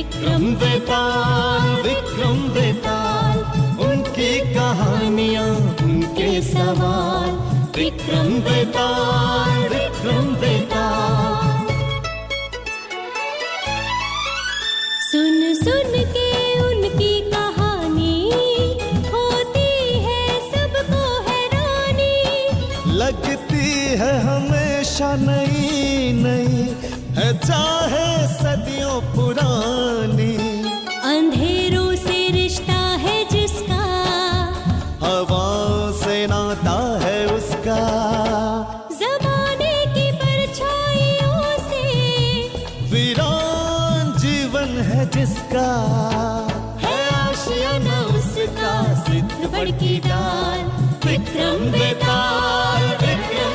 विक्रम वेताल विक्रम वेताल उनकी कहानियाँ, उनके सवाल। विक्रम वेताल विक्रम वेताल सुन सुन के उनकी कहानी, होती है सबको हैरानी। लगती है हमेशा नई नई है चाहे जिसका है आशियाना उसका सिद्ध बड़ की डाल विक्रम बेताल विक्रम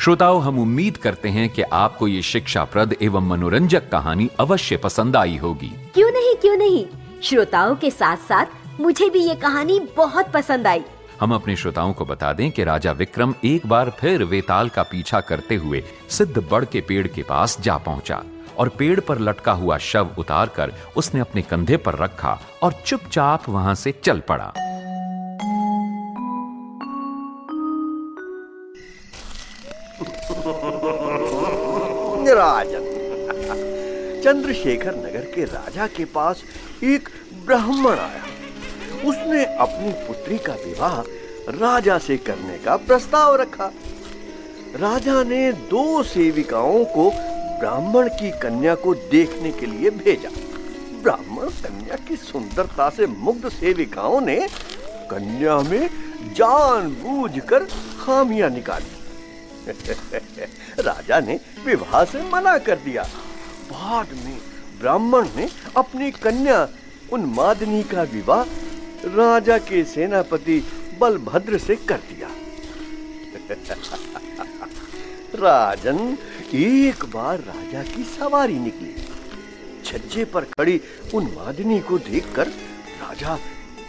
श्रोताओं हम उम्मीद करते हैं कि आपको ये शिक्षाप्रद एवं मनोरंजक कहानी अवश्य पसंद आई होगी। क्यों नहीं क्यों नहीं? श्रोताओं के साथ साथ मुझे भी ये कहानी बहुत पसंद आई। हम अपने श्रोताओं को बता दें कि राजा विक्रम एक बार फिर वेताल का पीछा करते हुए सिद्ध बड़ के पेड़ के पास जा पहुँचा। और पेड़ पर लटका हुआ शव उतारकर उसने अपने कंधे पर रखा और चुपचाप वहाँ से चल पड़ा। राजन, चंद्रशेखर नगर के राजा के पास एक ब्राह्मण आया। उसने अपनी पुत्री का विवाह राजा से करने का प्रस्ताव रखा। राजा ने दो सेविकाओं को ब्राह्मण की कन्या को देखने के लिए भेजा। ब्राह्मण कन्या की सुंदरता से मुग्ध सेविकाओं ने कन्या में जानबूझकर खामियाँ निकाली। राजा ने विवाह से मना कर दिया। बाद में ब्राह्मण ने अपनी कन्या उन्मादनी का विवाह राजा के सेनापति बलभद्र से कर दिया। राजन एक बार राजा की सवारी निकली। छज्जे पर खड़ी उन्मादिनी को देखकर राजा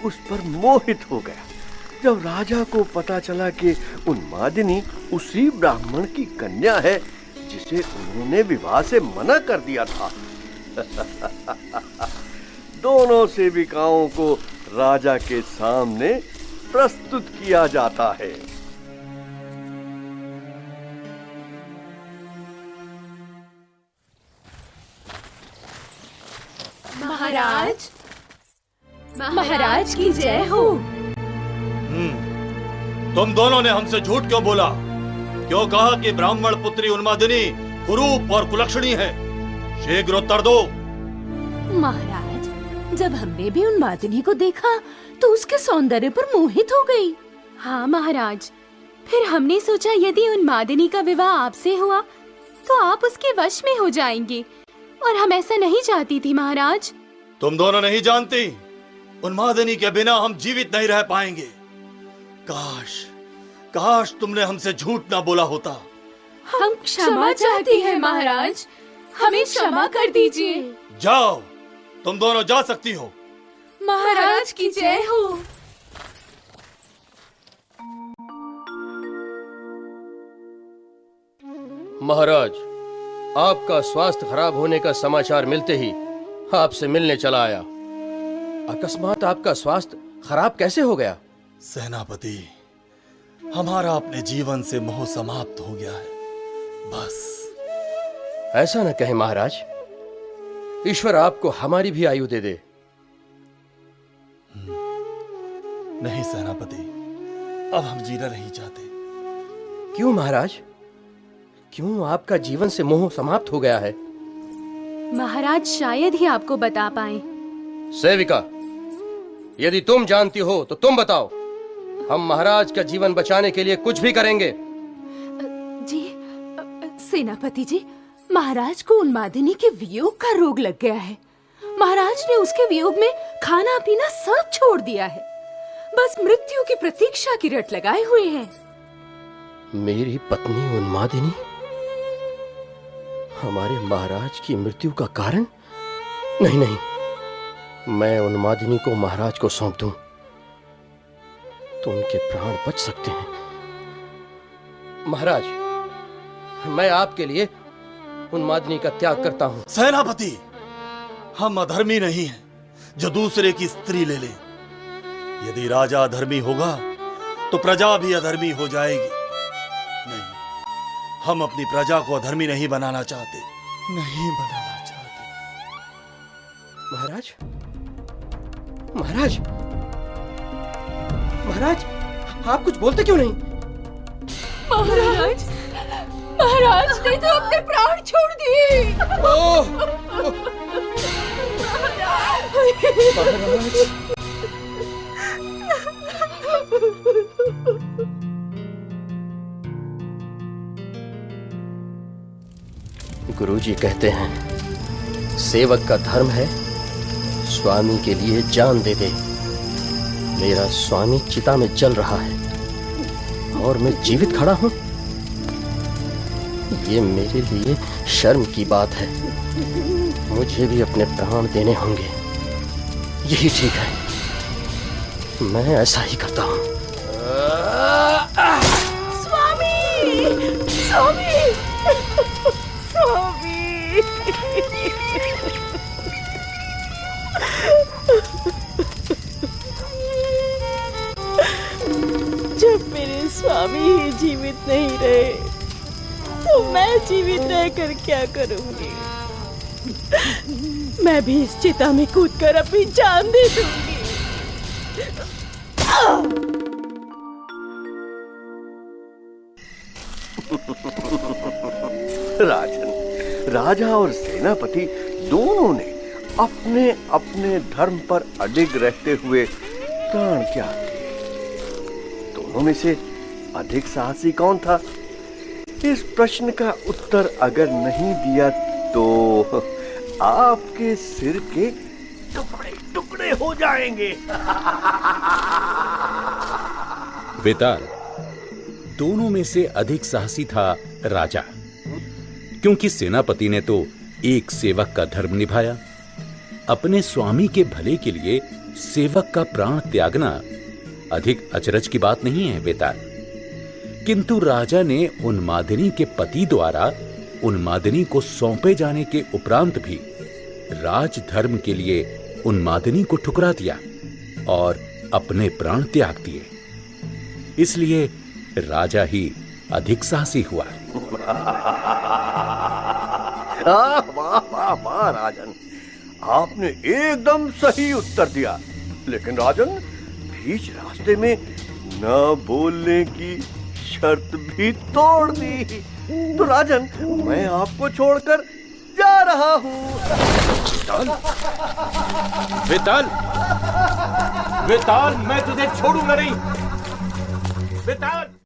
उस पर मोहित हो गया। जब राजा को पता चला कि उन्मादिनी उसी ब्राह्मण की कन्या है, जिसे उन्होंने विवाह से मना कर दिया था, दोनों सेविकाओं को राजा के सामने प्रस्तुत किया जाता है। महाराज। महाराज की जय हो। तुम दोनों ने हमसे झूठ क्यों बोला? क्यों कहा कि ब्राह्मण पुत्री उन्मादिनी कुरूप और कुलक्षणी है? शीघ्र उत्तर दो। महाराज जब हमने भी उन मादिनी को देखा तो उसके सौंदर्य पर मोहित हो गई। हाँ महाराज। फिर हमने सोचा यदि उन मादिनी का विवाह आपसे हुआ तो आप उसके वश में हो जाएँगे। और हम ऐसा नहीं चाहती थी महाराज। तुम दोनों नहीं जानती? उन्मादिनी के बिना हम जीवित नहीं रह पाएँगे। काश काश तुमने हमसे झूठ ना बोला होता। हम क्षमा चाहती हैं महाराज। हमें क्षमा कर दीजिए। जाओ तुम दोनों जा सकती हो। महाराज की जय हो। महाराज आपका स्वास्थ्य खराब होने का समाचार मिलते ही आपसे मिलने चला आया। अकस्मात आपका स्वास्थ्य खराब कैसे हो गया? सेनापति हमारा अपने जीवन से मोह समाप्त हो गया है। बस। ऐसा न कहे महाराज। ईश्वर आपको हमारी भी आयु दे दे। नहीं सेनापति अब हम जीना नहीं चाहते। क्यों महाराज? क्यों आपका जीवन से मोह समाप्त हो गया है? महाराज शायद ही आपको बता पाए। सेविका यदि तुम जानती हो तो तुम बताओ। हम महाराज का जीवन बचाने के लिए कुछ भी करेंगे। जी सेनापति जी महाराज को उन्मादिनी के वियोग का रोग लग गया है। महाराज ने उसके वियोग में खाना पीना सब छोड़ दिया है। बस मृत्यु की प्रतीक्षा की रट लगाए हुए हैं। मेरी पत्नी उन्मादिनी? हमारे महाराज की मृत्यु का कारण? नहीं नहीं। मैं उन्मादिनी को महाराज को सौंप दूँ। तो उनके प्राण बच सकते हैं। महाराज, मैं आपके लिए उन्मादिनी का त्याग करता हूँ। सेनापति, हम अधर्मी नहीं हैं, जो दूसरे की स्त्री ले ले। यदि राजा अधर्मी होगा तो प्रजा भी अधर्मी हो जाएगी। नहीं। हम अपनी प्रजा को अधर्मी नहीं बनाना चाहते। नहीं बनाना चाहते। महाराज? महाराज? महाराज आप कुछ बोलते क्यों नहीं? महाराज महाराज ने तो अपने प्राण छोड़ दिए। महाराज गुरुजी कहते हैं, सेवक का धर्म है, स्वामी के लिए जान दे दे। मेरा स्वामी चिता में जल रहा है, और मैं जीवित खड़ा हूँ। ये मेरे लिए शर्म की बात है। मुझे भी अपने प्राण देने होंगे। यही ठीक है। मैं ऐसा ही करता हूँ। जब मेरे स्वामी ही जीवित नहीं रहे तो मैं जीवित रहकर क्या करूँगी? मैं भी इस चिता में कूदकर अपनी जान दे दूँगी। राजन, राजा और सेनापति दोनों ने अपने अपने धर्म पर अडिग रहते हुए प्राण त्याग दोनों में से अधिक साहसी कौन था? इस प्रश्न का उत्तर अगर नहीं दिया तो आपके सिर के टुकड़े टुकड़े हो जाएँगे। वेताल, दोनों में से अधिक साहसी था राजा। क्योंकि सेनापति ने तो एक सेवक का धर्म निभाया। अपने स्वामी के भले के लिए सेवक का प्राण त्यागना अधिक अचरज की बात नहीं है, बेताल। किंतु राजा ने उन्मादिनी के पति द्वारा उन्मादिनी को सौंपे जाने के उपरांत भी राज धर्म के लिए उन्मादिनी को ठुकरा दिया और अपने प्राण त्याग दिए। इसलिए राजा ही अधिक साहसी हुआ। वाह वाह वाह, राजन। आपने एकदम सही उत्तर दिया। लेकिन राजन बीच रास्ते में ना बोलने की शर्त भी तोड़ दी। तो राजन, मैं आपको छोड़कर जा रहा हूँ। विताल। विताल। विताल, मैं तुझे छोड़ूँगा नहीं। वेताल।